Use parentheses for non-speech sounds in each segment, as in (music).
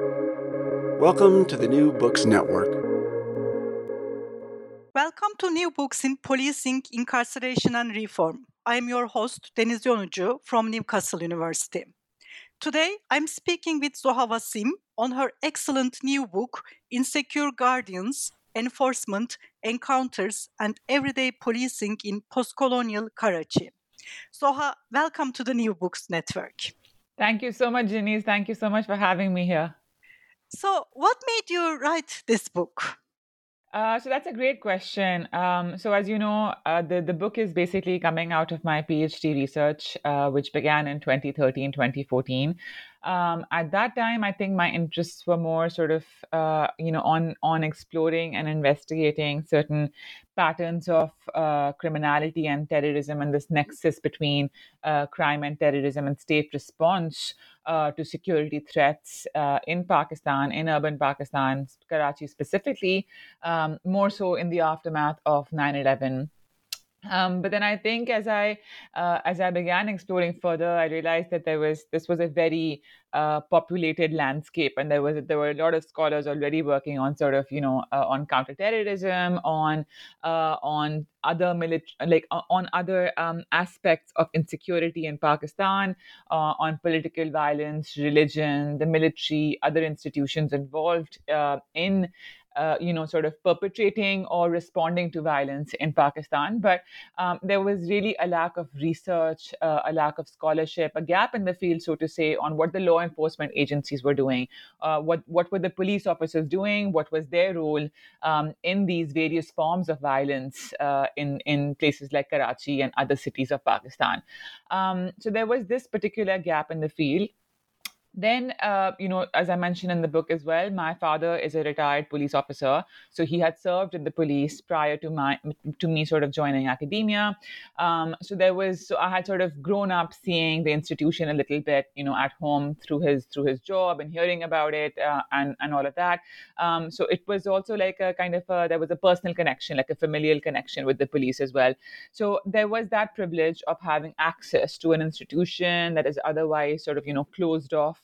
Welcome to the New Books Network. Welcome to New Books in Policing, Incarceration and Reform. I am your host, Deniz Yonucu from Newcastle University. Today, I'm speaking with Zoha Waseem on her excellent new book, Insecure Guardians Enforcement, Encounters, and Everyday Policing in Postcolonial Karachi. Zoha, welcome to the New Books Network. Thank you so much, Janice. Thank you so much for having me here. So, what made you write this book? Uh, so that's a great question. Um, so as you know, uh, the the book is basically coming out of my PhD research, uh, which began in 2013, 2014. Um, at that time, I think my interests were more sort of, uh, you know, on on exploring and investigating certain patterns of uh, criminality and terrorism and this nexus between uh, crime and terrorism and state response uh, to security threats uh, in Pakistan, in urban Pakistan, Karachi specifically, um, more so in the aftermath of 9 11. Um, but then I think as I uh, as I began exploring further, I realized that there was this was a very uh, populated landscape, and there was there were a lot of scholars already working on sort of you know uh, on counterterrorism, on uh, on other military like on other um, aspects of insecurity in Pakistan, uh, on political violence, religion, the military, other institutions involved uh, in uh, you know, sort of perpetrating or responding to violence in Pakistan. But um, there was really a lack of research, uh, a lack of scholarship, a gap in the field, so to say, on what the law enforcement agencies were doing, uh, what what were the police officers doing, what was their role um, in these various forms of violence uh, in in places like Karachi and other cities of Pakistan. Um, so there was this particular gap in the field then uh, you know as i mentioned in the book as well my father is a retired police officer. So he had served in the police prior to my to me sort of joining academia. Um, so there was so i had sort of grown up seeing the institution a little bit you know at home through his through his job and hearing about it uh, and and all of that. Um, so it was also like a kind of a, there was a personal connection like a familial connection with the police as well. So there was that privilege of having access to an institution that is otherwise sort of you know closed off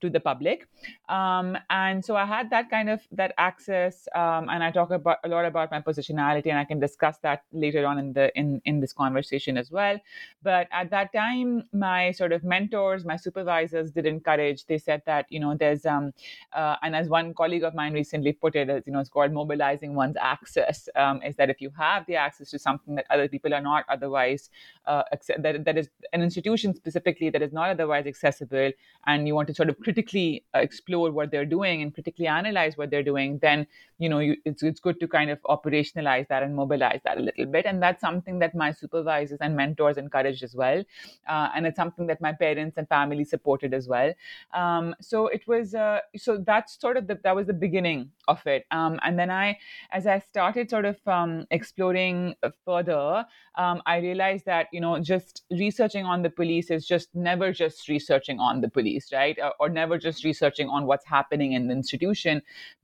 to the public. Um, and so i had that kind of that access um, and i talk about a lot about my positionality and i can discuss that later on in the in in this conversation as well. But at that time my sort of mentors my supervisors did encourage they said that you know there's um uh, and as one colleague of mine recently put it as you know it's called mobilizing one's access. Um, is that if you have the access to something that other people are not otherwise uh, that, that is an institution specifically that is not otherwise accessible and you want to sort of critically uh, explore what they're doing and critically analyze what they're doing, then you know you, it's it's good to kind of operationalize that and mobilize that a little bit. And that's something that my supervisors and mentors encouraged as well, uh, and it's something that my parents and family supported as well. Um, so it was uh, so that's sort of the, that was the beginning of it. Um, and then I, as I started sort of um, exploring further, um, I realized that you know just researching on the police is just never just researching on the police, right? Or, or never just researching on what's happening in the institution,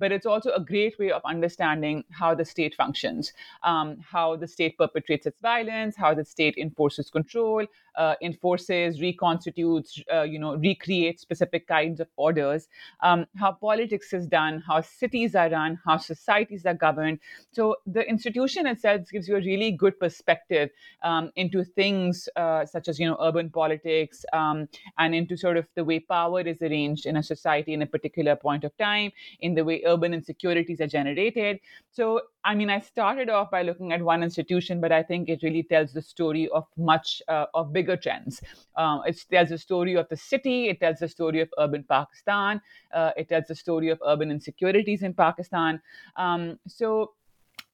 but it's also a great way of understanding how the state functions, um, how the state perpetrates its violence, how the state enforces control, uh, enforces, reconstitutes, uh, you know, recreates specific kinds of orders, um, how politics is done, how cities are run, how societies are governed. So the institution itself gives you a really good perspective um, into things uh, such as, you know, urban politics um, and into sort of the way power is arranged in a society in a particular point of time, in the way urban insecurities are generated. So I mean, I started off by looking at one institution, but I think it really tells the story of much uh, of bigger trends. Um, it tells the story of the city. It tells the story of urban Pakistan. Uh, it tells the story of urban insecurities in Pakistan. Um, so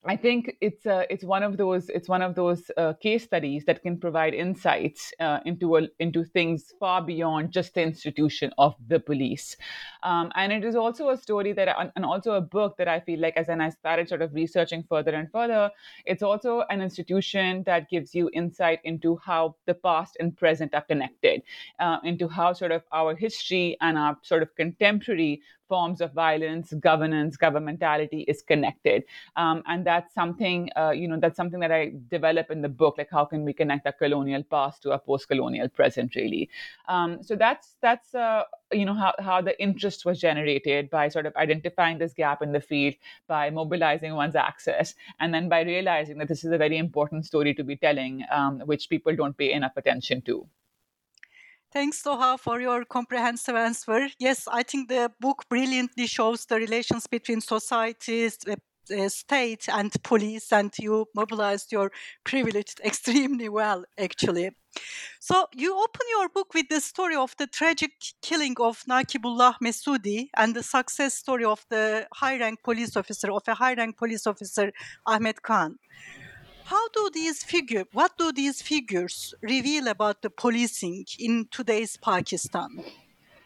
I think it's uh, it's one of those it's one of those uh, case studies that can provide insights uh, into a, into things far beyond just the institution of the police, um, and it is also a story that and also a book that I feel like as I started sort of researching further and further, it's also an institution that gives you insight into how the past and present are connected, uh, into how sort of our history and our sort of contemporary forms of violence, governance, governmentality is connected, um, and that's something uh, you know that's something that I develop in the book. Like, how can we connect our colonial past to our post-colonial present? Really, um, so that's that's uh, you know how, how the interest was generated by sort of identifying this gap in the field by mobilizing one's access and then by realizing that this is a very important story to be telling um, which people don't pay enough attention to Thanks, Zoha, for your comprehensive answer. Yes, I think the book brilliantly shows the relations between societies, uh, state, and police, and you mobilized your privilege extremely well, actually. So you open your book with the story of the tragic killing of Naqeebullah Mesudi and the success story of the high-rank police officer of a high-rank police officer Ahmed Khan. How do these figure? What do these figures reveal about the policing in today's Pakistan?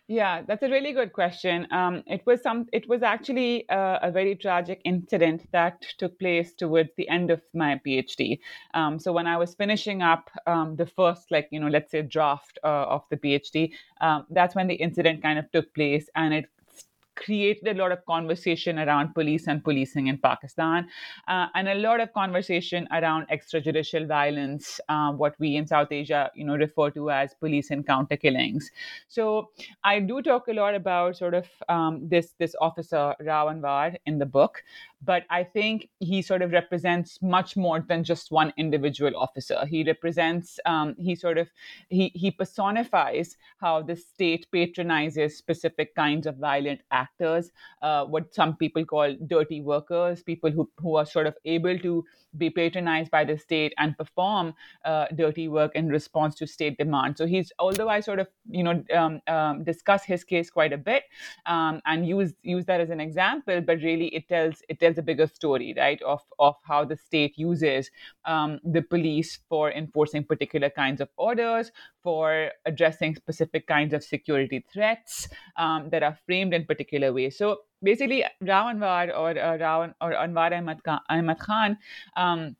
Yeah, that's a really good question. Um, it was some. It was actually uh, a very tragic incident that took place towards the end of my PhD. Um, so when I was finishing up um, the first, like you know, let's say draft uh, of the PhD, um, that's when the incident kind of took place, and it created a lot of conversation around police and policing in Pakistan, uh, and a lot of conversation around extrajudicial violence, uh, what we in South Asia, you know, refer to as police encounter killings. So I do talk a lot about sort of um, this this officer Rao Anwar in the book, but I think he sort of represents much more than just one individual officer. He represents, um, he sort of, he, he personifies how the state patronizes specific kinds of violent actors, uh, what some people call dirty workers, people who, who are sort of able to be patronized by the state and perform uh, dirty work in response to state demand. So he's, although I sort of, you know, um, um, discuss his case quite a bit um, and use use that as an example, but really it tells it tells a bigger story, right, of of how the state uses um, the police for enforcing particular kinds of orders, for addressing specific kinds of security threats um, that are framed in particular ways. So basically Rao Anwar or uh, Rao or Anwar Ahmad Khan, Ahmad Khan um,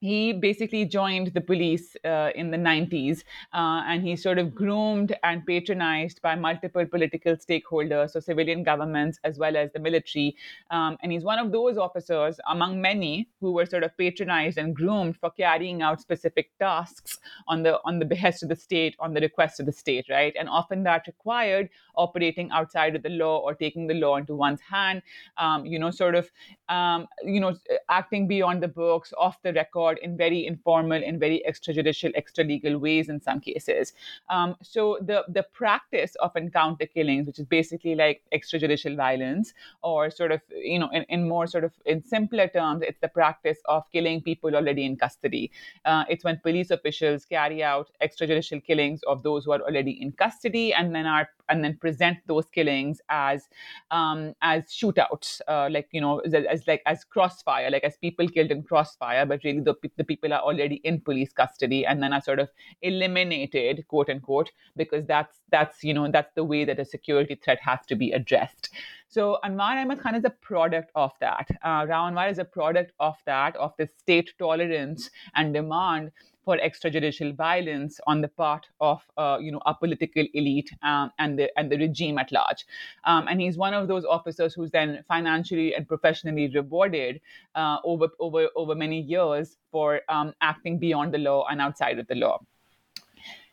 he basically joined the police uh, in the 90s uh, and he's sort of groomed and patronized by multiple political stakeholders, so civilian governments as well as the military. Um, and he's one of those officers among many who were sort of patronized and groomed for carrying out specific tasks on the on the behest of the state, on the request of the state, right? And often that required operating outside of the law or taking the law into one's hand, um, you know, sort of, um, you know, acting beyond the books, off the record in very informal and very extrajudicial, extra-legal ways in some cases. Um, so the the practice of encounter killings, which is basically like extrajudicial violence, or sort of you know in, in more sort of in simpler terms, it's the practice of killing people already in custody. Uh, it's when police officials carry out extrajudicial killings of those who are already in custody and then are and then present those killings as um, as shootouts, uh, like you know, as, as, like as crossfire, like as people killed in crossfire, but really the, the people are already in police custody and then are sort of eliminated, quote unquote, because that's that's you know that's the way that a security threat has to be addressed. So Anwar Ahmad Khan is a product of that. Uh, Rao Anwar is a product of that, of the state tolerance and demand for extrajudicial violence on the part of uh, you know a political elite um, and the and the regime at large. Um, and he's one of those officers who's then financially and professionally rewarded uh, over over over many years for um, acting beyond the law and outside of the law.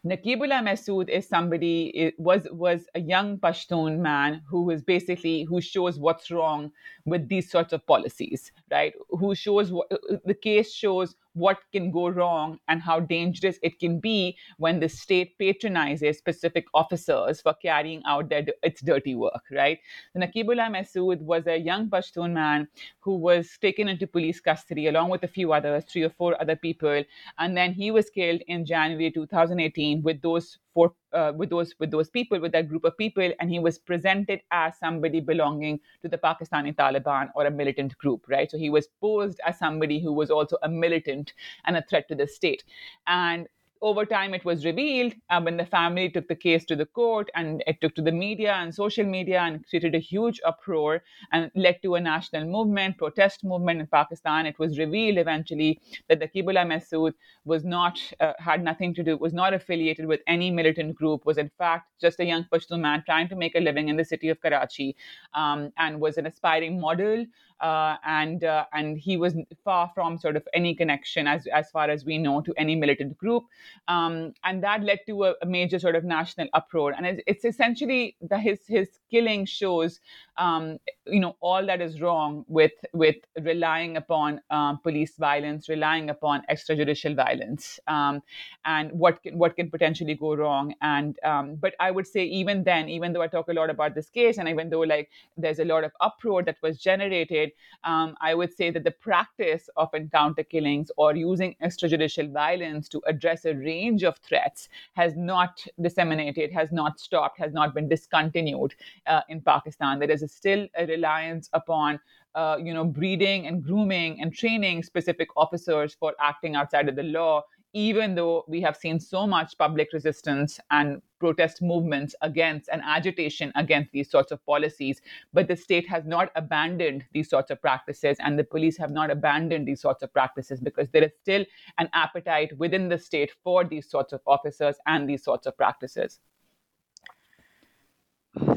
Naqeebullah Mehsud is somebody was was a young Pashtun man who was basically who shows what's wrong with these sorts of policies, right? Who shows what the case shows what can go wrong and how dangerous it can be when the state patronizes specific officers for carrying out their its dirty work, right? So Naqeebullah Mehsud was a young Pashtun man who was taken into police custody along with a few others, three or four other people, and then he was killed in January 2018 with those four uh, with those with those people with that group of people and he was presented as somebody belonging to the pakistani taliban or a militant group right? So he was posed as somebody who was also a militant and a threat to the state. And over time it was revealed uh, when the family took the case to the court and it took to the media and social media and created a huge uproar and led to a national movement protest movement in pakistan. It was revealed eventually that Naqeebullah Mehsud was not uh, had nothing to do was not affiliated with any militant group was in fact just a young Pashtun man trying to make a living in the city of Karachi um, and was an aspiring model uh, and uh, and he was far from sort of any connection as as far as we know to any militant group, um, and that led to a, a, major sort of national uproar. And it's, it's essentially that his his killing shows, um, you know, all that is wrong with with relying upon um, police violence, relying upon extrajudicial violence, um, and what can, what can potentially go wrong. And um, but I would say even then, even though I talk a lot about this case, and even though like there's a lot of uproar that was generated um, I would say that the practice of encounter killings or using extrajudicial violence to address a range of threats has not disseminated, has not stopped, has not been discontinued uh, in Pakistan. There is a still a reliance upon uh, you know, breeding and grooming and training specific officers for acting outside of the law even though we have seen so much public resistance and protest movements against and agitation against these sorts of policies. But the state has not abandoned these sorts of practices, and the police have not abandoned these sorts of practices because there is still an appetite within the state for these sorts of officers and these sorts of practices.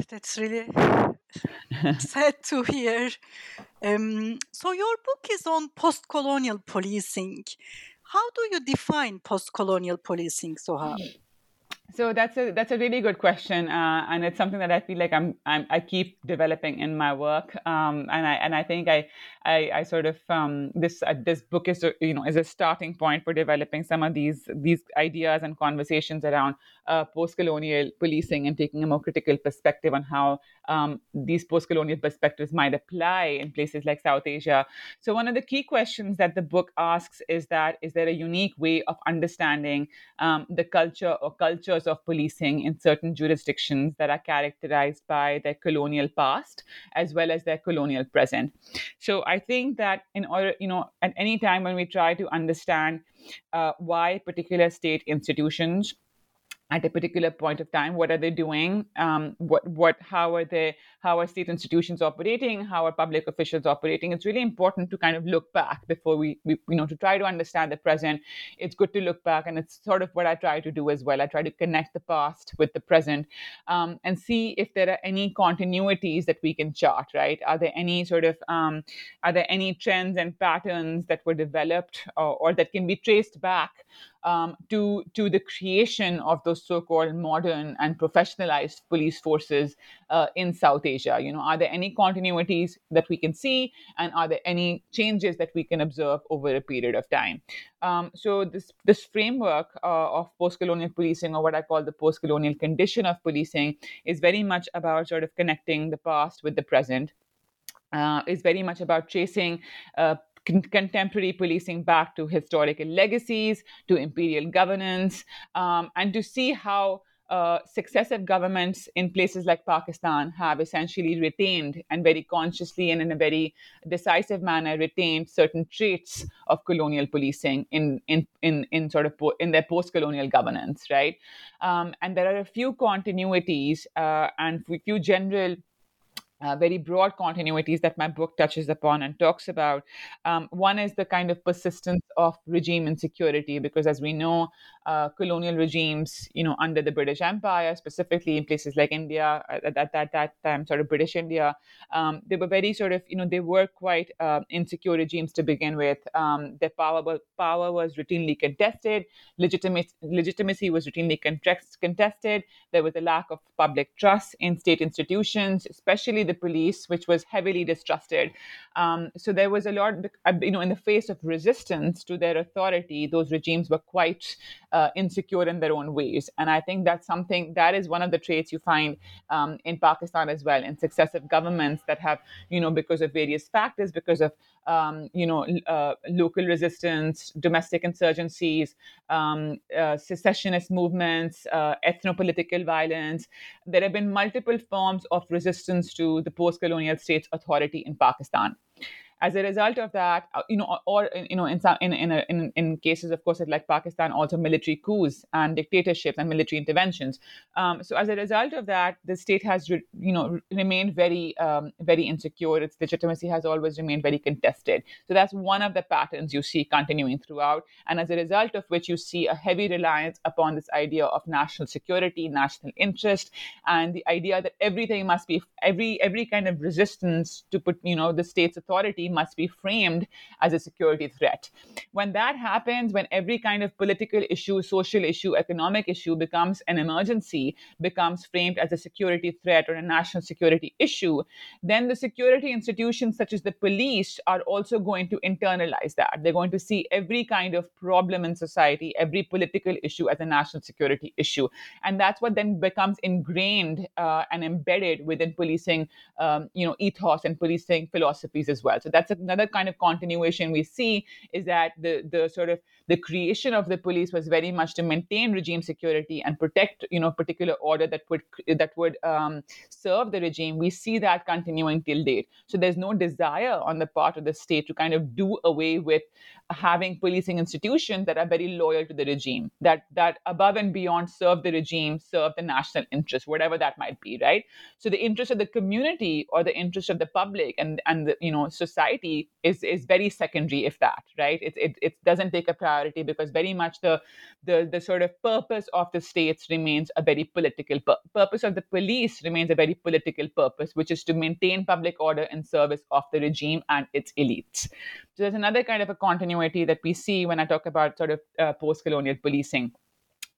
That's really (laughs) sad to hear. Um, so, your book is on post colonial policing. How do you define post-colonial policing, Zoha? So that's a that's a really good question, uh, and it's something that I feel like I'm, I'm i keep developing in my work, um, and I and I think I I, I sort of um, this uh, this book is you know is a starting point for developing some of these these ideas and conversations around uh, post-colonial policing and taking a more critical perspective on how um, these post-colonial perspectives might apply in places like South Asia. So one of the key questions that the book asks is that is there a unique way of understanding um, the culture or cultures of policing in certain jurisdictions that are characterized by their colonial past as well as their colonial present. So I think that in order, you know, at any time when we try to understand uh, why particular state institutions at a particular point of time what are they doing? Um, what what how are they how are state institutions operating? How are public officials operating? It's really important to kind of look back before we, we you know to try to understand the present. It's good to look back and it's sort of what i try to do as well. I try to connect the past with the present um, and see if there are any continuities that we can chart right? Are there any sort of um, are there any trends and patterns that were developed or, or that can be traced back um, to to the creation of those so-called modern and professionalized police forces uh, in South Asia. You know, are there any continuities that we can see, and are there any changes that we can observe over a period of time? Um, so this this framework uh, of post-colonial policing, or what I call the post-colonial condition of policing, is very much about sort of connecting the past with the present. Uh, is very much about tracing uh, con- contemporary policing back to historical legacies, to imperial governance, um, and to see how uh, successive governments in places like Pakistan have essentially retained and very consciously and in a very decisive manner retained certain traits of colonial policing in in in, in sort of po- in their post-colonial governance, right? Um, and there are a few continuities uh, and a few general uh, very broad continuities that my book touches upon and talks about. Um, one is the kind of persistence of regime insecurity, because as we know, uh, colonial regimes, you know, under the British Empire, specifically in places like India, uh, at that, that, time, sort of British India, um, they were very sort of, you know, they were quite uh, insecure regimes to begin with. Um, their power, power was routinely contested, legitimacy, legitimacy was routinely contested. There was a lack of public trust in state institutions, especially the police, which was heavily distrusted. Um, so there was a lot, uh, you know, in the face of resistance to their authority, those regimes were quite uh, insecure in their own ways. And I think that's something that is one of the traits you find um, in Pakistan as well, in successive governments that have, you know, because of various factors, because of, um, you know, uh, local resistance, domestic insurgencies, um, uh, secessionist movements, uh, ethno-political violence. There have been multiple forms of resistance to the post-colonial state's authority in Pakistan. As a result of that, uh, you know, or you know, in some in in, a, in in cases, of course, like Pakistan, also military coups and dictatorships and military interventions. Um, so as a result of that, the state has re, you know remained very um, very insecure. Its legitimacy has always remained very contested. So that's one of the patterns you see continuing throughout, and as a result of which you see a heavy reliance upon this idea of national security, national interest, and the idea that everything must be every every kind of resistance to put you know the state's authority must be framed as a security threat. When that happens, when every kind of political issue, social issue, economic issue becomes an emergency, becomes framed as a security threat or a national security issue, then the security institutions such as the police are also going to internalize that. They're going to see every kind of problem in society, every political issue as a national security issue. And that's what then becomes ingrained uh, and embedded within policing, um, you know, ethos and policing philosophies as well. So that's another kind of continuation we see is that the the sort of the creation of the police was very much to maintain regime security and protect you know particular order that would that would um, serve the regime. We see that continuing till date. So there's no desire on the part of the state to kind of do away with having policing institutions that are very loyal to the regime that that above and beyond serve the regime serve the national interest whatever that might be right? So the interest of the community or the interest of the public and and the, you know society is is very secondary if that right it, it, it doesn't take a priority because very much the the the sort of purpose of the states remains a very political pur- purpose of the police remains a very political purpose which is to maintain public order in service of the regime and its elites so there's another kind of a continuity that we see when I talk about sort of uh, post-colonial policing.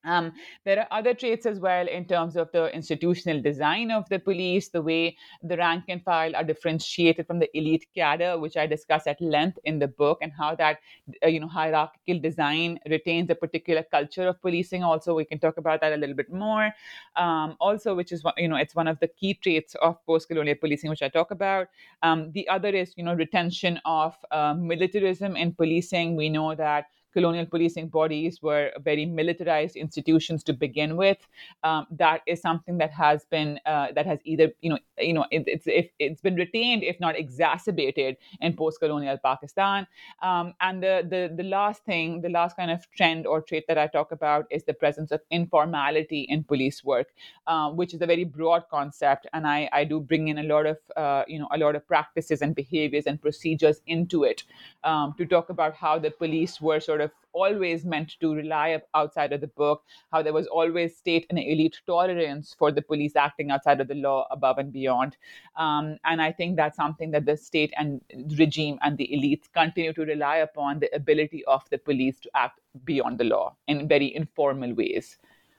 Um, there are other traits as well in terms of the institutional design of the police, the way the rank and file are differentiated from the elite cadre, which I discuss at length in the book, and how that uh, you know hierarchical design retains a particular culture of policing. Also, we can talk about that a little bit more. Um, also, which is you know it's one of the key traits of post-colonial policing, which I talk about. Um, the other is you know retention of uh, militarism in policing. We know that colonial policing bodies were very militarized institutions to begin with. Um, that is something that has been uh, that has either you know you know it, it's if it's been retained if not exacerbated in post-colonial Pakistan. Um, and the, the the last thing, the last kind of trend or trait that I talk about is the presence of informality in police work, um, which is a very broad concept, and I I do bring in a lot of uh, you know a lot of practices and behaviors and procedures into it um, to talk about how the police were sort of of always meant to rely outside of the book, how there was always state and elite tolerance for the police acting outside of the law above and beyond. Um, and I think that's something that the state and regime and the elites continue to rely upon the ability of the police to act beyond the law in very informal ways.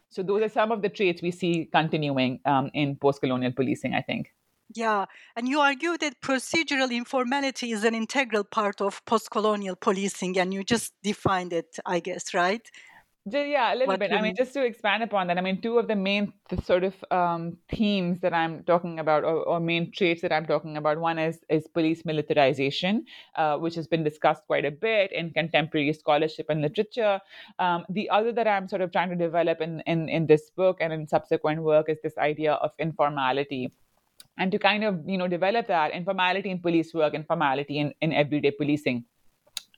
So, those are some of the traits we see continuing um, in post colonial policing, I think. Yeah, and you argue that procedural informality is an integral part of post-colonial policing, and you just defined it, I guess, right? Yeah, a little what bit. I mean, just to expand upon that, I mean, two of the main th- sort of um, themes that I'm talking about, or, or, main traits that I'm talking about, one is is police militarization, uh, which has been discussed quite a bit in contemporary scholarship and literature. Um, the other that I'm sort of trying to develop in, in in this book and in subsequent work is this idea of informality and to kind of you know develop that informality in police work informality in, in everyday policing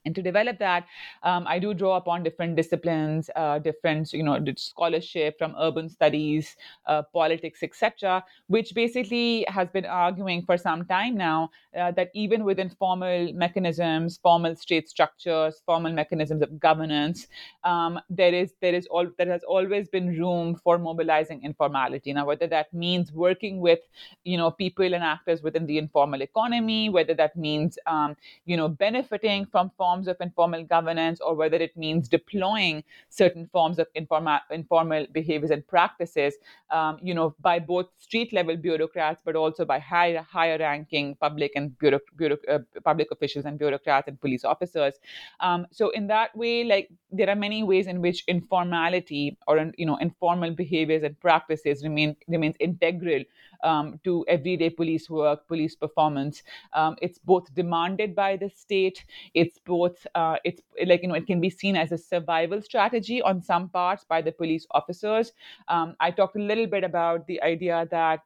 and to develop that um, i do draw upon different disciplines uh, different you know scholarship from urban studies uh, politics etc which basically has been arguing for some time now uh, that even within formal mechanisms formal state structures formal mechanisms of governance um, there is there is all there has always been room for mobilizing informality. Now whether that means working with you know people and actors within the informal economy whether that means um, you know benefiting from form forms of informal governance or whether it means deploying certain forms of informal, informal behaviors and practices, um, you know, by both street level bureaucrats, but also by higher, higher ranking public and bureau, bureau, uh, public officials and bureaucrats and police officers. Um, so in that way, like there are many ways in which informality or, you know, informal behaviors and practices remain remains integral um, to everyday police work, police performance. Um, it's both demanded by the state. It's both uh, it's like you know it can be seen as a survival strategy on some parts by the police officers. Um, I talked a little bit about the idea that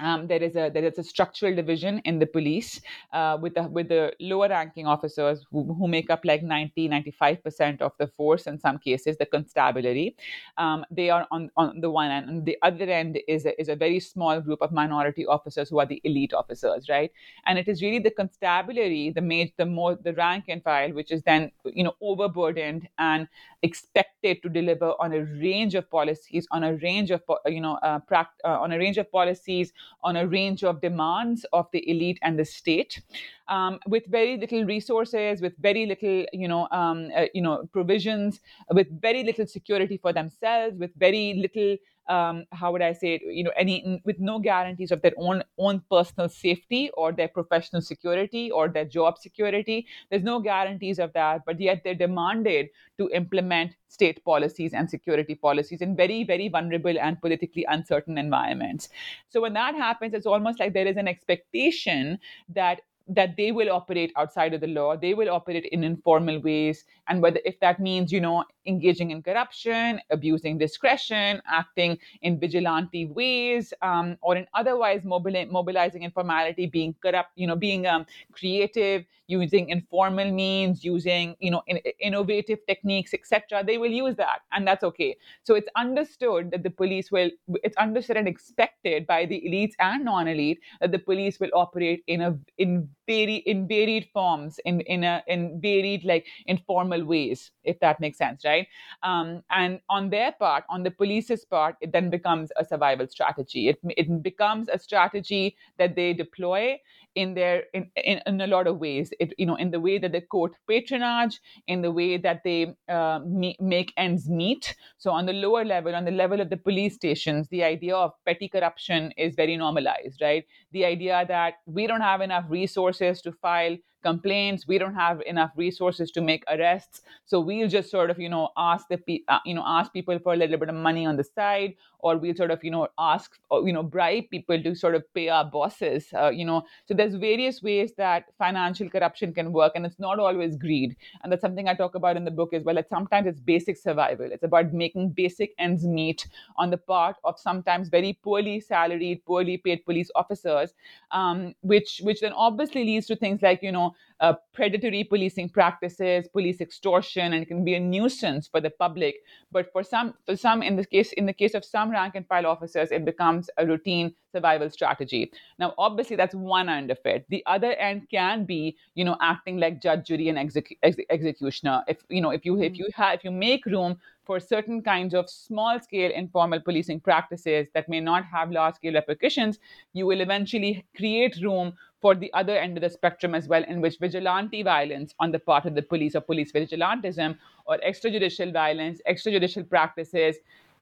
um, there is a there is a structural division in the police uh, with the with the lower ranking officers who, who, make up like 90 95 percent of the force in some cases the constabulary. Um, they are on on the one end. And the other end is a, is a very small group of minority officers who are the elite officers right? And it is really the constabulary the made the more the rank and file which is then you know overburdened and expected to deliver on a range of policies on a range of you know uh, pract- uh, on a range of policies on a range of demands of the elite and the state um, with very little resources with very little you know um, uh, you know provisions with very little security for themselves with very little um, how would I say it, you know, any with no guarantees of their own own personal safety or their professional security or their job security. There's no guarantees of that, but yet they're demanded to implement state policies and security policies in very, very vulnerable and politically uncertain environments. So when that happens, it's almost like there is an expectation that that they will operate outside of the law they will operate in informal ways and whether if that means you know engaging in corruption abusing discretion acting in vigilante ways um, or in otherwise mobili- mobilizing informality being corrupt you know being um, creative using informal means using you know in- innovative techniques etc they will use that and that's okay. So it's understood that the police will it's understood and expected by the elites and non-elite that the police will operate in a in very in varied forms in in a in varied like informal ways if that makes sense right? Um, and on their part on the police's part it then becomes a survival strategy. It, it becomes a strategy that they deploy in their in, in, in a lot of ways. It you know in the way that they court patronage in the way that they uh, make ends meet. So on the lower level on the level of the police stations the idea of petty corruption is very normalized right? The idea that we don't have enough resources to file complaints. We don't have enough resources to make arrests. So we'll just sort of you know ask the pe- uh, you know ask people for a little bit of money on the side or we'll sort of you know ask or, you know bribe people to sort of pay our bosses uh, you know. So there's various ways that financial corruption can work and it's not always greed. And that's something i talk about in the book as well that sometimes it's basic survival. It's about making basic ends meet on the part of sometimes very poorly salaried poorly paid police officers um, which which then obviously leads to things like you know now uh, predatory policing practices, police extortion, and it can be a nuisance for the public. But for some, for some, in the case in the case of some rank and file officers, it becomes a routine survival strategy. Now, obviously, that's one end of it. The other end can be, you know, acting like judge, jury, and exec- ex- executioner. If you know, if you if you have if you make room for certain kinds of small scale informal policing practices that may not have large scale repercussions, you will eventually create room for the other end of the spectrum as well, in which vigilante violence on the part of the police or police vigilantism or extrajudicial violence, extrajudicial practices,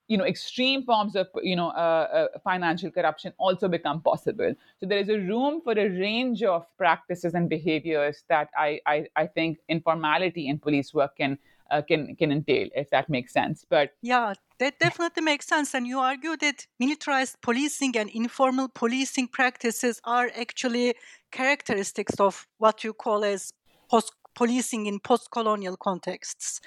you know, extreme forms of you know uh, uh, financial corruption also become possible. So there is a room for a range of practices and behaviors that I I, I think informality in police work can uh, can can entail, if that makes sense. But yeah, that definitely makes sense. And you argue that militarized policing and informal policing practices are actually characteristics of what you call as post policing in post-colonial contexts.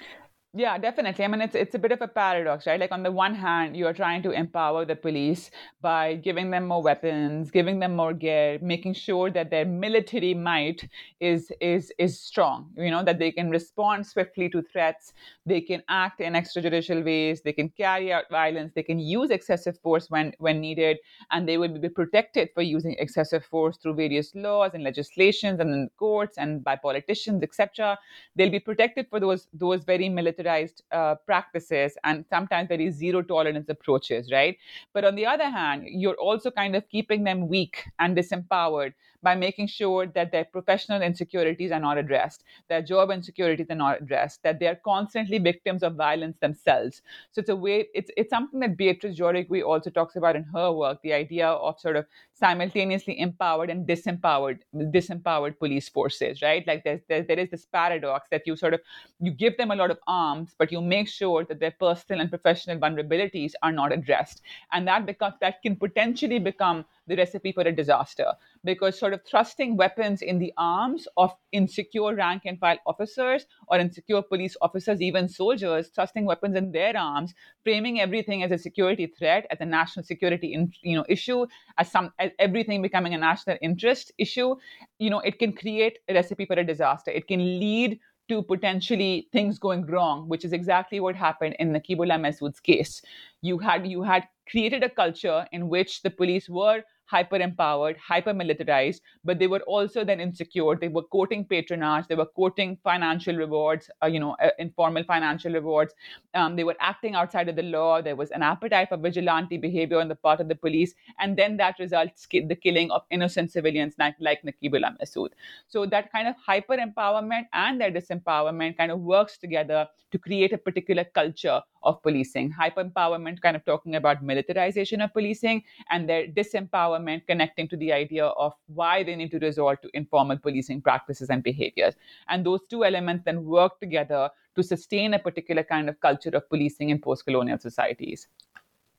Yeah, definitely. I mean, it's it's a bit of a paradox, right? Like on the one hand, you are trying to empower the police by giving them more weapons, giving them more gear, making sure that their military might is is is strong. You know that they can respond swiftly to threats, they can act in extrajudicial ways, they can carry out violence, they can use excessive force when when needed, and they will be protected for using excessive force through various laws and legislations and in courts and by politicians, etc. They'll be protected for those those very military uh, practices and sometimes very zero tolerance approaches, right? But on the other hand, you're also kind of keeping them weak and disempowered by making sure that their professional insecurities are not addressed, their job insecurities are not addressed, that they're constantly victims of violence themselves. So it's a way, it's it's something that Beatrice Jauregui also talks about in her work, the idea of sort of simultaneously empowered and disempowered, disempowered police forces, right? Like there's, there, there is this paradox that you sort of you give them a lot of arms, but you make sure that their personal and professional vulnerabilities are not addressed, and that becomes that can potentially become the recipe for a disaster because sort sort of thrusting weapons in the arms of insecure rank and file officers or insecure police officers, even soldiers, thrusting weapons in their arms, framing everything as a security threat, as a national security in, you know issue, as some as everything becoming a national interest issue. You know, it can create a recipe for a disaster. It can lead to potentially things going wrong, which is exactly what happened in the Naqeebullah Mehsud's case. You had you had created a culture in which the police were hyper empowered, hyper militarized, but they were also then insecure. They were courting patronage, they were courting financial rewards, uh, you know, uh, informal financial rewards. Um, they were acting outside of the law. There was an appetite for vigilante behavior on the part of the police, and then that results in the killing of innocent civilians like, like Naqeebullah Mehsud. So that kind of hyper empowerment and their disempowerment kind of works together to create a particular culture of policing. Hyper empowerment, kind of talking about militarization of policing, and their disempowerment connecting to the idea of why they need to resort to informal policing practices and behaviors. And those two elements then work together to sustain a particular kind of culture of policing in post colonial societies.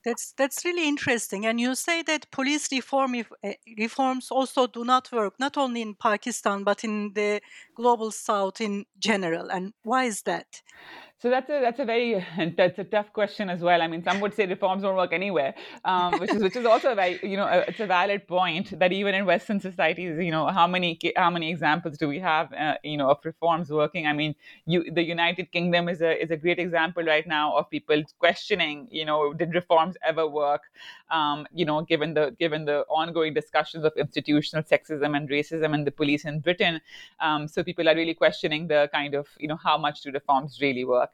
That's that's really interesting. And you say that police reform if, uh, reforms also do not work, not only in Pakistan but in the global south in general. And why is that? So that's a that's a very (laughs) that's a tough question as well. I mean, some would say reforms don't work anywhere, um, which is which is also a very you know a, it's a valid point that even in Western societies, you know, how many how many examples do we have, uh, you know, of reforms working? I mean, you the United Kingdom is a is a great example right now of people questioning, you know, did reforms ever work? Um, you know, given the given the ongoing discussions of institutional sexism and racism and the police in Britain, um, so people are really questioning the kind of you know how much do reforms really work.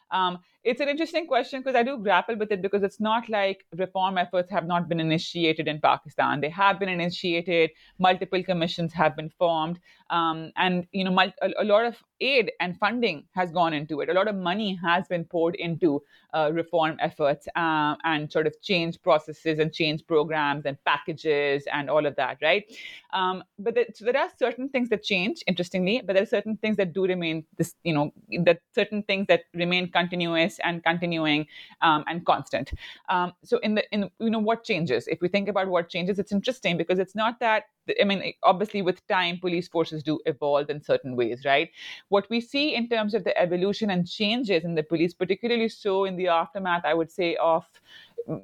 Um, it's an interesting question because I do grapple with it because it's not like reform efforts have not been initiated in Pakistan. They have been initiated. Multiple commissions have been formed, um, and you know, a, a, lot of aid and funding has gone into it. A lot of money has been poured into uh, reform efforts uh, and sort of change processes and change programs and packages and all of that, right? Um, but the, so there are certain things that change, interestingly, but there are certain things that do remain this, you know, that certain things that remain continuous and continuing um, and constant. Um, so in the in you know what changes? If we think about what changes, it's interesting because it's not that I mean, obviously, with time, police forces do evolve in certain ways, right? What we see in terms of the evolution and changes in the police, particularly so in the aftermath, I would say, of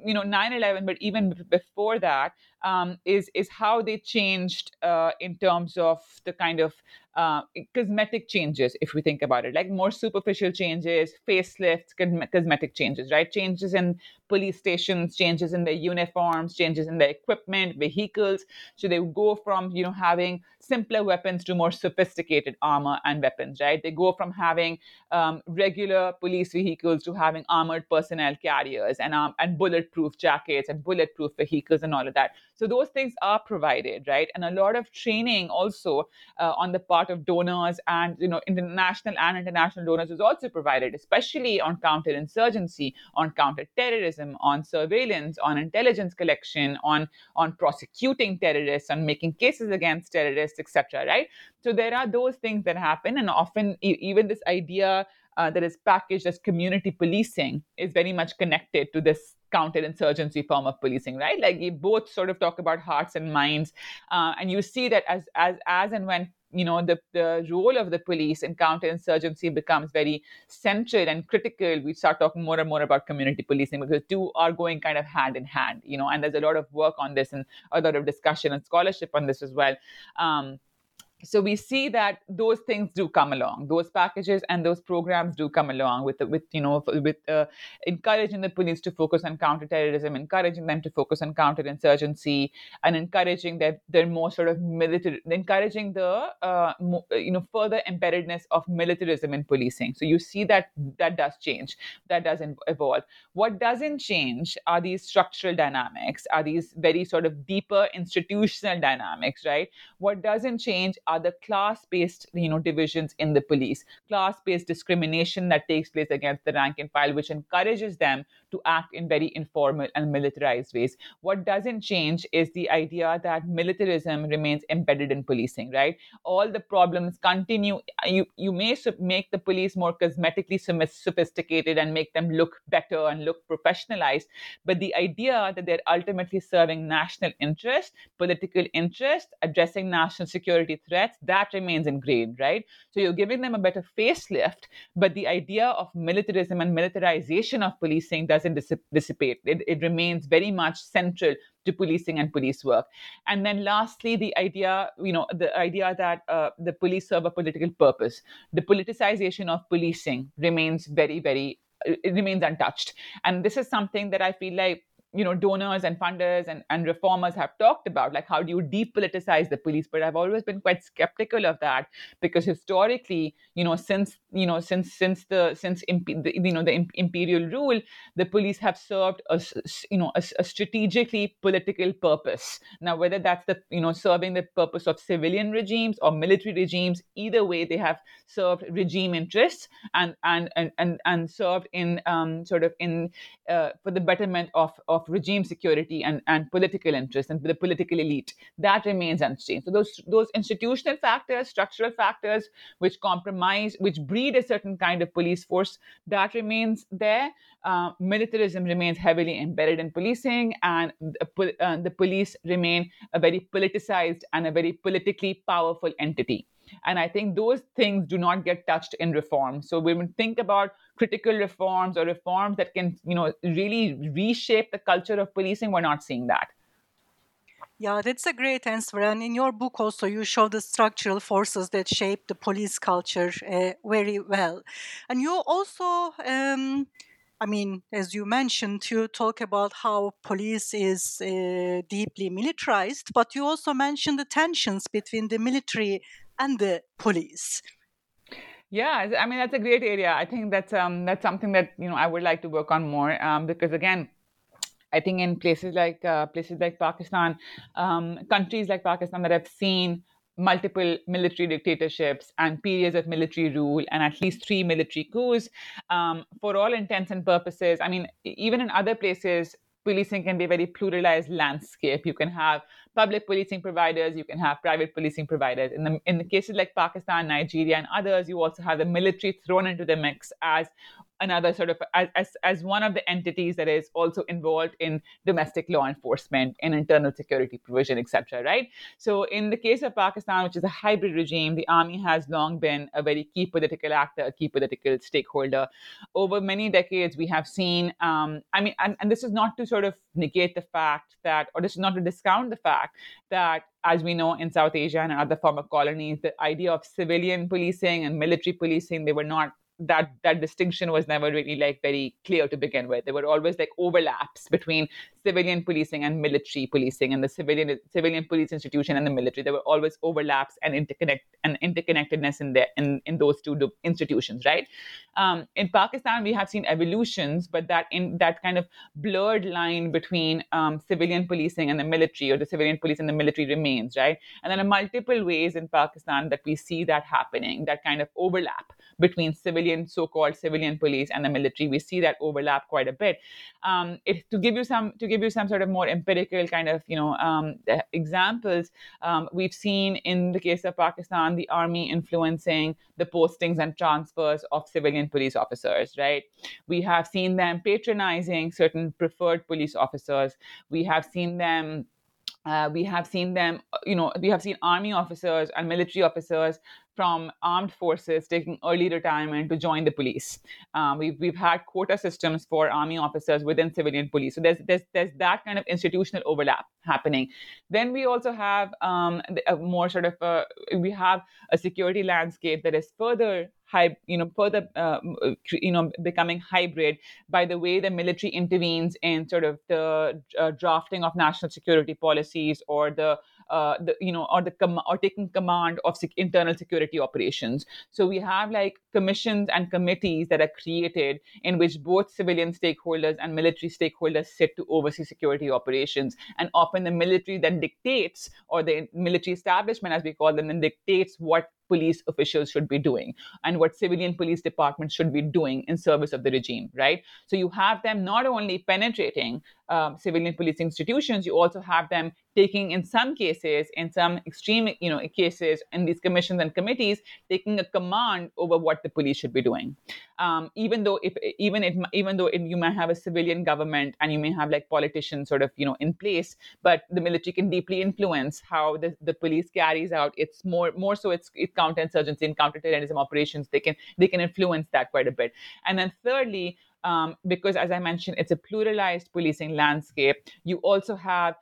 you know 9-11 but even before that um, is is how they changed uh, in terms of the kind of uh, cosmetic changes if we think about it like more superficial changes facelifts cosmetic changes right? Changes in police stations changes in their uniforms changes in their equipment vehicles. So they go from you know having simpler weapons to more sophisticated armor and weapons right? They go from having um, regular police vehicles to having armored personnel carriers and um, and bulletproof jackets and bulletproof vehicles and all of that. So those things are provided, right? And a lot of training also uh, on the part of donors and you know international and international donors is also provided, especially on counterinsurgency, on counterterrorism, on surveillance, on intelligence collection, on on prosecuting terrorists, on making cases against terrorists, etc. Right? So there are those things that happen, and often e- even this idea uh, that is packaged as community policing is very much connected to this counterinsurgency form of policing, right? Like you both sort of talk about hearts and minds, uh, and you see that as as as and when you know the the role of the police in counterinsurgency becomes very central and critical, we start talking more and more about community policing because two are going kind of hand in hand, you know. And there's a lot of work on this and a lot of discussion and scholarship on this as well. Um, so we see that those things do come along. Those packages and those programs do come along with with you know with uh, encouraging the police to focus on counterterrorism encouraging them to focus on counterinsurgency and encouraging their their more sort of military encouraging the uh, you know further embeddedness of militarism in policing. So you see that that does change. That doesn't evolve. What doesn't change are these structural dynamics are these very sort of deeper institutional dynamics right? What doesn't change are the class-based you know divisions in the police. Class-based discrimination that takes place against the rank and file which encourages them to act in very informal and militarized ways. What doesn't change is the idea that militarism remains embedded in policing, right? All the problems continue. You, you may make the police more cosmetically sophisticated and make them look better and look professionalized, but the idea that they're ultimately serving national interest, political interest, addressing national security threats, that remains ingrained, right? So you're giving them a better facelift, but the idea of militarism and militarization of policing doesn't dissipate. It, it remains very much central to policing and police work. And then lastly, the idea, you know, the idea that uh, the police serve a political purpose. The politicization of policing remains very, very, it remains untouched. And this is something that I feel like you know donors and funders and, and reformers have talked about like how do you depoliticize the police but i've always been quite skeptical of that because historically you know since you know since since the since the, you know the imperial rule the police have served a you know a, a strategically political purpose now whether that's the you know serving the purpose of civilian regimes or military regimes either way they have served regime interests and and and and, and served in um, sort of in uh, for the betterment of of regime security and, and political interests and the political elite. That remains unchanged. So those those institutional factors, structural factors, which compromise, which breed a certain kind of police force, that remains there. Uh, militarism remains heavily embedded in policing, and the, uh, the police remain a very politicized and a very politically powerful entity. And I think those things do not get touched in reform. So when we think about critical reforms or reforms that can, you know, really reshape the culture of policing, we're not seeing that. Yeah, that's a great answer. And in your book, also, you show the structural forces that shape the police culture uh, very well. And you also, um, I mean, as you mentioned, you talk about how police is uh, deeply militarized, but you also mentioned the tensions between the military and the police. Yeah, I mean that's a great area. I think that's um, that's something that you know I would like to work on more um, because again, I think in places like uh, places like Pakistan, um, countries like Pakistan that have seen multiple military dictatorships and periods of military rule and at least three military coups. Um, for all intents and purposes, I mean, even in other places, policing can be a very pluralized landscape. You can have public policing providers, you can have private policing providers. In the in the cases like Pakistan, Nigeria, and others, you also have the military thrown into the mix as another sort of as, as one of the entities that is also involved in domestic law enforcement and internal security provision etc right? So in the case of pakistan which is a hybrid regime the army has long been a very key political actor a key political stakeholder. Over many decades we have seen um, i mean and, and this is not to sort of negate the fact that or this is not to discount the fact that as we know in south asia and other former colonies the idea of civilian policing and military policing they were not that that distinction was never really like very clear to begin with. There were always like overlaps between civilian policing and military policing, and the civilian civilian police institution and the military. There were always overlaps and interconnect and interconnectedness in there in, in those two institutions, right? Um, in Pakistan, we have seen evolutions, but that in that kind of blurred line between um, civilian policing and the military, or the civilian police and the military remains, right? And then, in multiple ways in Pakistan, that we see that happening, that kind of overlap between civilian, so-called civilian police and the military. We see that overlap quite a bit. Um, it, to give you some to give you some sort of more empirical kind of you know um, examples, um, we've seen in the case of Pakistan the army influencing the postings and transfers of civilian police officers. Right, we have seen them patronizing certain preferred police officers. We have seen them uh, we have seen them, you know, we have seen army officers and military officers from armed forces taking early retirement to join the police. Um, we've, we've had quota systems for army officers within civilian police. So there's, there's, there's that kind of institutional overlap happening. Then we also have um, a more sort of, a, we have a security landscape that is further Hy- you know, further, uh, you know, becoming hybrid by the way the military intervenes in sort of the uh, drafting of national security policies or the uh, the, you know, or the com- or taking command of sec- internal security operations. So we have like commissions and committees that are created in which both civilian stakeholders and military stakeholders sit to oversee security operations. And often the military then dictates, or the military establishment, as we call them, then dictates what police officials should be doing and what civilian police departments should be doing in service of the regime, right? So you have them not only penetrating um, civilian police institutions, you also have them taking, in some cases, in some extreme, you know, cases, in these commissions and committees, taking a command over what the police should be doing. Um, even though, if even if even though you may have a civilian government and you may have like politicians sort of, you know, in place, but the military can deeply influence how the, the police carries out its more more so its, its counterinsurgency and counterterrorism operations. They can they can influence that quite a bit. And then thirdly, um, because as I mentioned, it's a pluralized policing landscape. You also have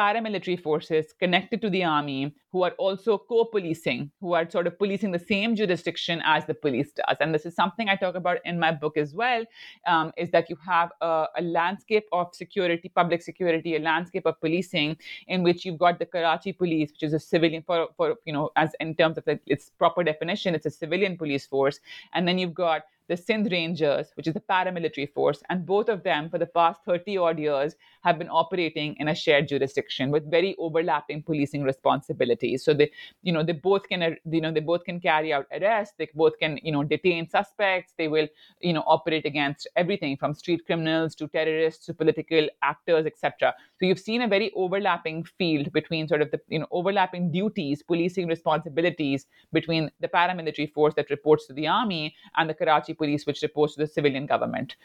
paramilitary forces connected to the army who are also co-policing who are sort of policing the same jurisdiction as the police does. And this is something i talk about in my book as well um, is that you have a, a, landscape of security public security a landscape of policing in which you've got the karachi police which is a civilian for, for you know as in terms of the, its proper definition it's a civilian police force. And then you've got the Sindh Rangers, which is a paramilitary force, and both of them for the past 30 odd years have been operating in a shared jurisdiction with very overlapping policing responsibilities. So they, you know, they both can, you know, they both can carry out arrests. They both can, you know, detain suspects. They will, you know, operate against everything from street criminals to terrorists to political actors, etc. So you've seen a very overlapping field between sort of the, you know, overlapping duties, policing responsibilities between the paramilitary force that reports to the army and the Karachi police, which reports to the civilian government.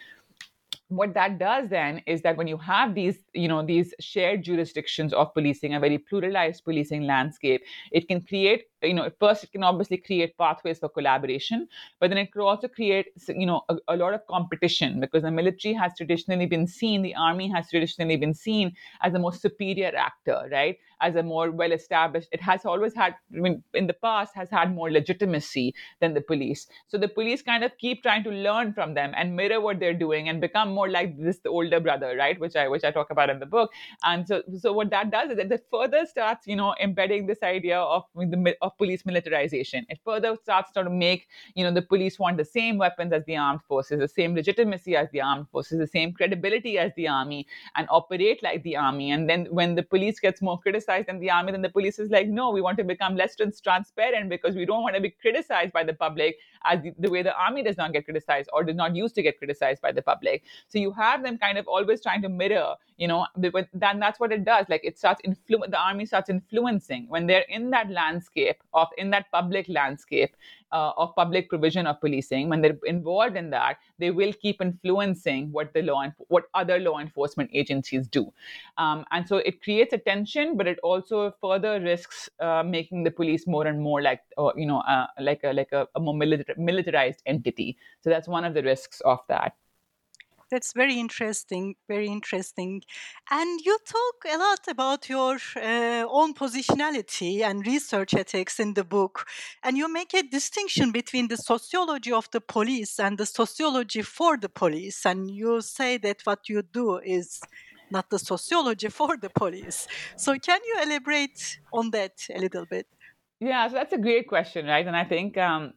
What that does then is that when you have these you know these shared jurisdictions of policing a very pluralized policing landscape it can create you know first it can obviously create pathways for collaboration but then it could also create you know a, a, lot of competition because the military has traditionally been seen the army has traditionally been seen as a more superior actor right? As a more well established it has always had I mean, in the past has had more legitimacy than the police. So the police kind of keep trying to learn from them and mirror what they're doing and become more like this the older brother right? Which i which i talk about in the book. And so so what that does is that it further starts you know embedding this idea of the of police militarization. It further starts to make, you know, the police want the same weapons as the armed forces, the same legitimacy as the armed forces, the same credibility as the army, and operate like the army. And then when the police gets more criticized than the army, then the police is like, no, we want to become less transparent because we don't want to be criticized by the public as the, the way the army does not get criticized or does not used to get criticized by the public. So you have them kind of always trying to mirror, you know, then that's what it does. Like it starts influ- the army starts influencing when they're in that landscape of in that public landscape uh, of public provision of policing when they're involved in that they will keep influencing what the law and what other law enforcement agencies do. Um, and so it creates a tension but it also further risks uh, making the police more and more like uh, you know uh, like a like a, a more militarized entity. So that's one of the risks of that that's very interesting, very interesting. And you talk a lot about your uh, own positionality and research ethics in the book. And you make a distinction between the sociology of the police and the sociology for the police. And you say that what you do is not the sociology (laughs) for the police. So, can you elaborate on that a little bit? Yeah, so that's a great question, right? And I think um,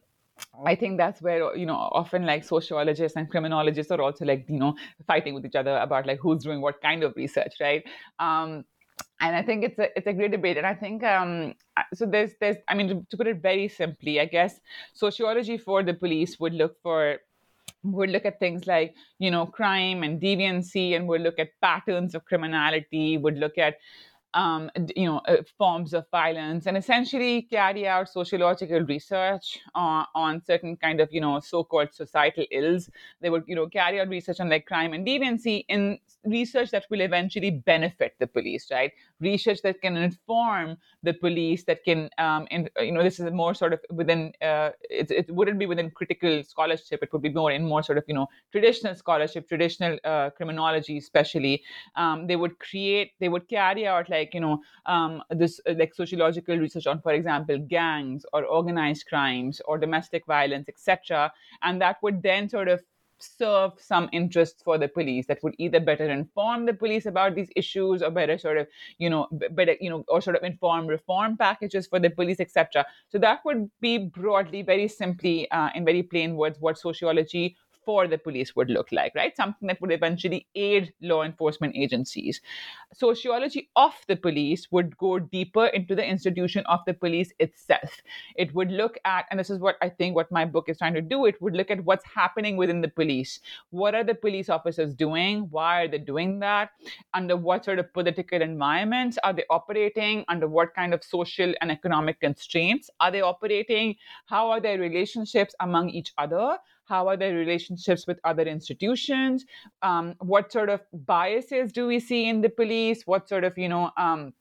I think that's where you know often like sociologists and criminologists are also like you know fighting with each other about like who's doing what kind of research, right? Um, and I think it's a it's a great debate. And I think um, so. There's there's I mean to, to put it very simply, I guess sociology for the police would look for would look at things like you know crime and deviancy, and would look at patterns of criminality. Would look at um, you know, uh, forms of violence, and essentially carry out sociological research on, on certain kind of, you know, so-called societal ills. They would, you know, carry out research on like crime and deviancy in research that will eventually benefit the police, right? Research that can inform the police, that can, um, in, you know, this is more sort of within, uh, it, it wouldn't be within critical scholarship. It would be more in more sort of, you know, traditional scholarship, traditional uh, criminology, especially. Um, they would create, they would carry out like like you know um, this uh, like sociological research on for example gangs or organized crimes or domestic violence etc and that would then sort of serve some interest for the police that would either better inform the police about these issues or better sort of you know better you know or sort of inform reform packages for the police etc so that would be broadly very simply uh, in very plain words what sociology for the police would look like, right? Something that would eventually aid law enforcement agencies. Sociology of the police would go deeper into the institution of the police itself. It would look at, and this is what I think what my book is trying to do, it would look at what's happening within the police. What are the police officers doing? Why are they doing that? Under what sort of political environments are they operating? Under what kind of social and economic constraints are they operating? How are their relationships among each other? How are their relationships with other institutions? Um, what sort of biases do we see in the police? What sort of, you know, um,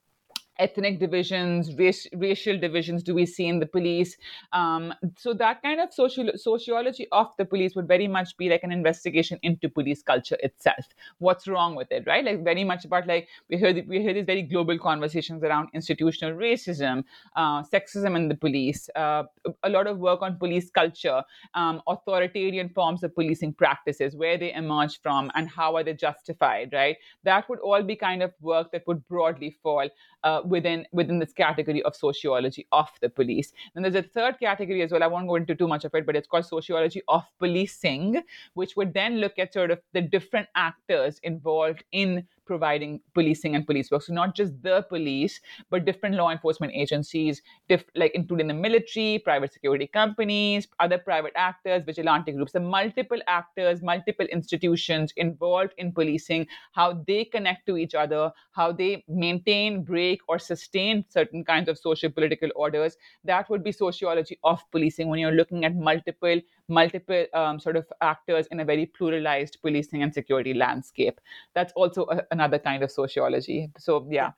ethnic divisions, race, racial divisions do we see in the police? Um, so that kind of social sociology of the police would very much be like an investigation into police culture itself. What's wrong with it, right? Like very much about like we hear we hear these very global conversations around institutional racism, uh, sexism in the police, uh, a lot of work on police culture, um, authoritarian forms of policing practices, where they emerge from, and how are they justified, right? That would all be kind of work that would broadly fall uh, within within this category of sociology of the police. Then there's a third category as well. I won't go into too much of it, but it's called sociology of policing, which would then look at sort of the different actors involved in providing policing and police work. So not just the police, but different law enforcement agencies, diff- like including the military, private security companies, other private actors, vigilante groups, the multiple actors, multiple institutions involved in policing, how they connect to each other, how they maintain, break, or sustain certain kinds of social political orders. That would be sociology of policing when you're looking at multiple multiple um, sort of actors in a very pluralized policing and security landscape. That's also a, another kind of sociology. So, yeah.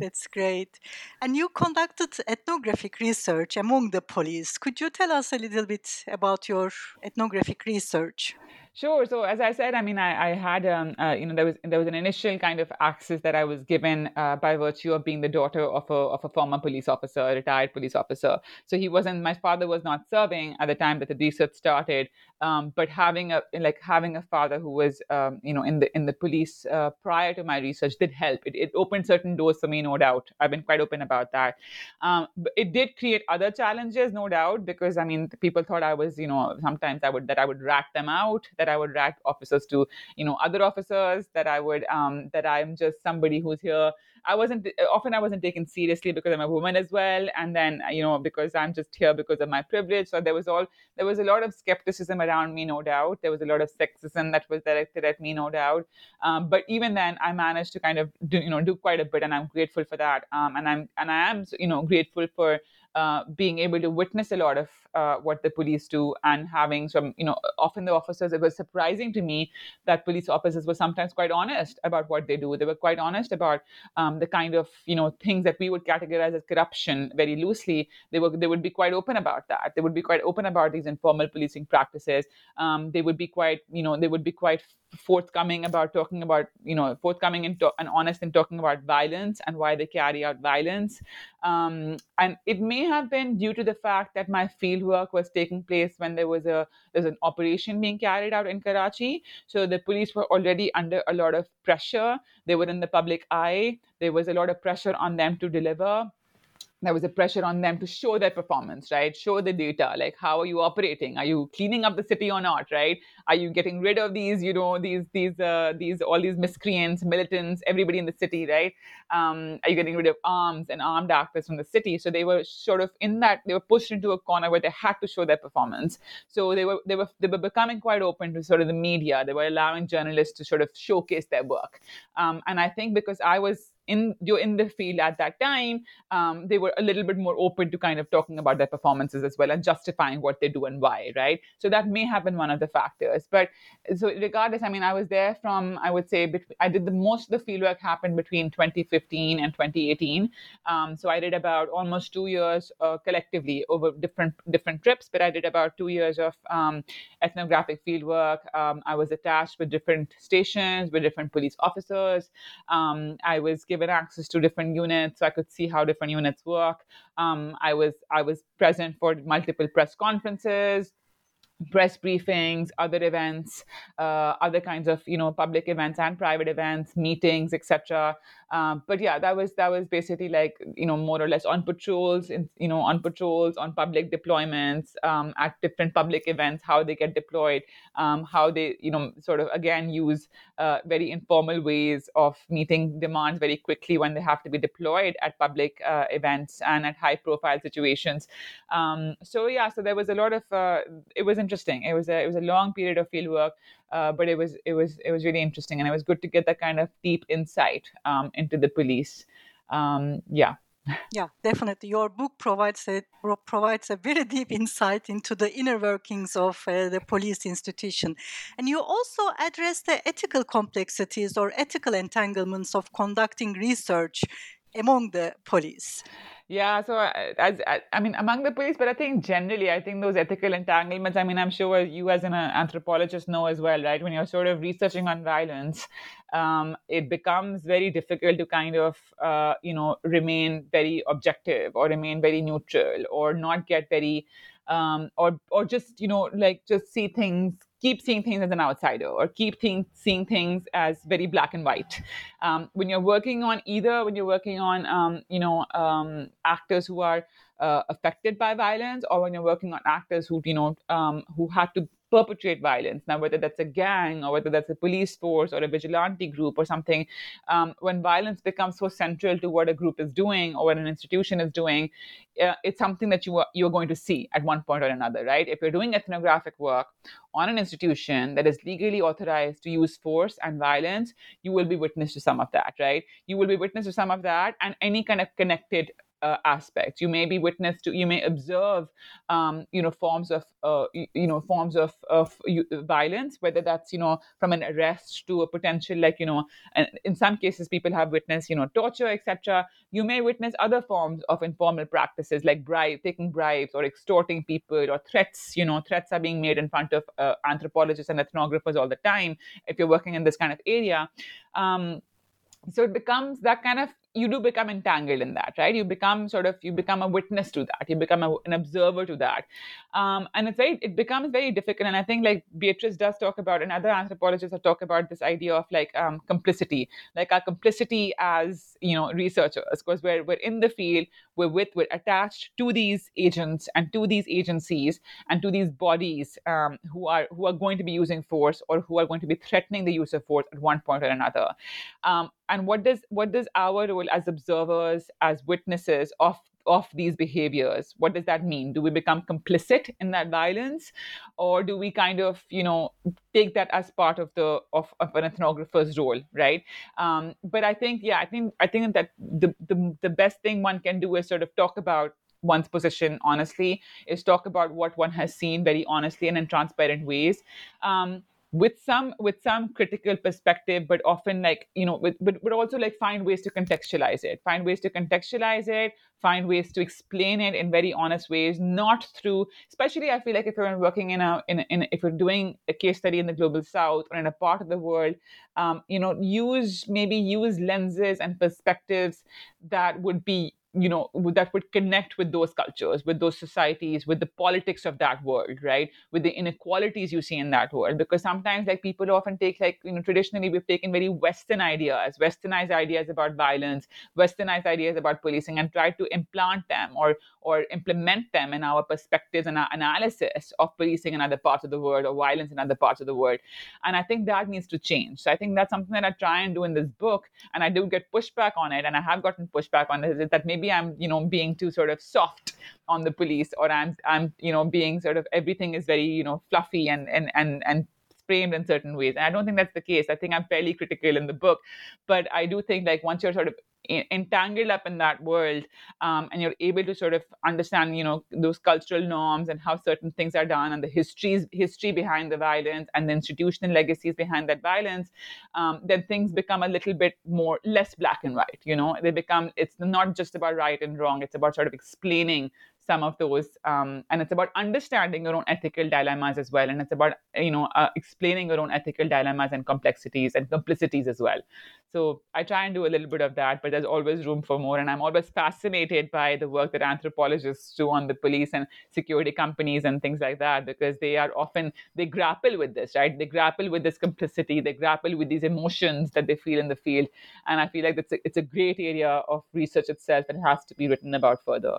That's great. And you conducted ethnographic research among the police. Could you tell us a little bit about your ethnographic research? Sure. So as I said, I mean, I, I had, um, uh, you know, there was there was an initial kind of access that I was given uh, by virtue of being the daughter of a of a former police officer, a retired police officer. So he wasn't. My father was not serving at the time that the research started, um, but having a like having a father who was, um, you know, in the in the police uh, prior to my research did help. It, it opened certain doors for me, no doubt. I've been quite open about that. Um, but it did create other challenges, no doubt, because I mean, people thought I was, you know, sometimes I would that I would rat them out. That that I would rat officers to, you know, other officers, that I would, um, that I'm just somebody who's here. I wasn't, often I wasn't taken seriously because I'm a woman as well. And then, you know, because I'm just here because of my privilege. So there was all, there was a lot of skepticism around me, no doubt. There was a lot of sexism that was directed at me, no doubt. Um, but even then, I managed to kind of do, you know, do quite a bit. And I'm grateful for that. Um, and I'm, and I am, you know, grateful for, uh, being able to witness a lot of uh, what the police do and having some, you know, often the officers, it was surprising to me that police officers were sometimes quite honest about what they do. They were quite honest about um, the kind of, you know, things that we would categorize as corruption very loosely. They were, they would be quite open about that. They would be quite open about these informal policing practices. Um, they would be quite, you know, they would be quite forthcoming about talking about, you know, forthcoming and, to- and honest in talking about violence and why they carry out violence. Um, and it may have been due to the fact that my field work was taking place when there was a there's an operation being carried out in Karachi. So the police were already under a lot of pressure. They were in the public eye. There was a lot of pressure on them to deliver there was a pressure on them to show their performance right? Show the data like how are you operating? Are you cleaning up the city or not right? Are you getting rid of these you know these these uh, these all these miscreants militants everybody in the city right? Um, are you getting rid of arms and armed actors from the city? So they were sort of in that they were pushed into a corner where they had to show their performance. So they were they were they were becoming quite open to sort of the media. They were allowing journalists to sort of showcase their work. Um, and i think because i was in you're in the field at that time, um, they were a little bit more open to kind of talking about their performances as well and justifying what they do and why, right? So that may have been one of the factors. But so regardless, I mean, I was there from I would say I did the most of the fieldwork happened between 2015 and 2018. Um, so I did about almost two years uh, collectively over different different trips, but I did about two years of um, ethnographic fieldwork. Um, I was attached with different stations with different police officers. Um, I was given given access to different units so i could see how different units work. Um, i was i was present for multiple press conferences press briefings other events uh, other kinds of you know public events and private events meetings etc um, but yeah that was that was basically like you know more or less on patrols in, you know on patrols on public deployments um, at different public events how they get deployed um, how they you know sort of again use uh, very informal ways of meeting demands very quickly when they have to be deployed at public uh, events and at high profile situations. Um, so yeah so there was a lot of uh, it was interesting. It was a it was a long period of field work, uh, but it was it was it was really interesting, and it was good to get that kind of deep insight um, into the police. Um, yeah. Yeah, definitely. Your book provides a provides a very deep insight into the inner workings of uh, the police institution, and you also address the ethical complexities or ethical entanglements of conducting research among the police. Yeah, so uh, as, as, I mean, among the police, but I think generally, I think those ethical entanglements. I mean, I'm sure you as an uh, anthropologist know as well, right? When you're sort of researching on violence, um, it becomes very difficult to kind of, uh, you know, remain very objective or remain very neutral or not get very, um, or or just you know, like just see things keep seeing things as an outsider or keep seeing things as very black and white. Um, when you're working on either, when you're working on, um, you know, um, actors who are uh, affected by violence, or when you're working on actors who, you know, um, who had to perpetrate violence. Now, whether that's a gang or whether that's a police force or a vigilante group or something, um, when violence becomes so central to what a group is doing or what an institution is doing, uh, it's something that you are, you're going to see at one point or another, right? If you're doing ethnographic work on an institution that is legally authorized to use force and violence, you will be witness to some of that, right? You will be witness to some of that and any kind of connected uh, aspects. You may be witness to, you may observe, um, you know, forms of, uh, you, know, forms of of violence, whether that's you know from an arrest to a potential, like you know, and in some cases people have witnessed, you know, torture, etc. You may witness other forms of informal practices like bribe, taking bribes or extorting people or threats. You know, threats are being made in front of uh, anthropologists and ethnographers all the time. If you're working in this kind of area. Um, so it becomes that kind of you do become entangled in that right? You become sort of you become a witness to that. You become a, an observer to that. Um, and it's very it becomes very difficult. And i think like beatrice does talk about and other anthropologists have talked about this idea of like um, complicity. Like our complicity as you know researchers because we're, we're in the field we're with we're attached to these agents and to these agencies and to these bodies um, who are who are going to be using force or who are going to be threatening the use of force at one point or another. Um, and what does what does our role as observers as witnesses of of these behaviors? What does that mean? Do we become complicit in that violence? Or do we kind of you know take that as part of the of, of an ethnographer's role right? Um, but i think yeah i think i think that the, the the best thing one can do is sort of talk about one's position honestly is talk about what one has seen very honestly and in transparent ways. Um, with some with some critical perspective but often like you know with, but, but also like find ways to contextualize it. Find ways to contextualize it. Find ways to explain it in very honest ways not through especially i feel like if you're working in a in, in if you're doing a case study in the global south or in a part of the world um, you know use maybe use lenses and perspectives that would be you know that would connect with those cultures with those societies with the politics of that world right? With the inequalities you see in that world because sometimes like people often take like you know traditionally we've taken very western ideas westernized ideas about violence westernized ideas about policing and tried to implant them or or implement them in our perspectives and our analysis of policing in other parts of the world or violence in other parts of the world. And i think that needs to change. So i think that's something that i try and do in this book and i do get pushback on it and i have gotten pushback on it that maybe I'm, you know, being too sort of soft on the police or I'm, I'm, you know, being sort of everything is very, you know, fluffy and, and, and, and framed in certain ways. And I don't think that's the case. I think I'm fairly critical in the book, but I do think like once you're sort of entangled up in that world um, and you're able to sort of understand you know those cultural norms and how certain things are done and the histories history behind the violence and the institutional legacies behind that violence um, then things become a little bit more less black and white you know they become it's not just about right and wrong it's about sort of explaining some of those um, and it's about understanding your own ethical dilemmas as well and it's about you know uh, explaining your own ethical dilemmas and complexities and complicities as well. So i try and do a little bit of that but there's always room for more and i'm always fascinated by the work that anthropologists do on the police and security companies and things like that because they are often they grapple with this right? They grapple with this complicity they grapple with these emotions that they feel in the field and i feel like it's a, it's a great area of research itself and has to be written about further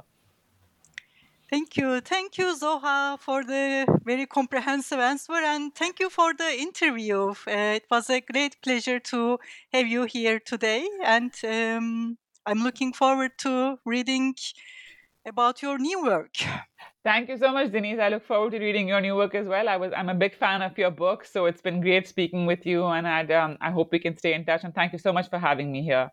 Thank you. Thank you, Zoha, for the very comprehensive answer. And thank you for the interview. Uh, it was a great pleasure to have you here today. And um, I'm looking forward to reading about your new work. Thank you so much, Deniz. I look forward to reading your new work as well. I was I'm a big fan of your book, so it's been great speaking with you, and I'd, um, I hope we can stay in touch. And thank you so much for having me here.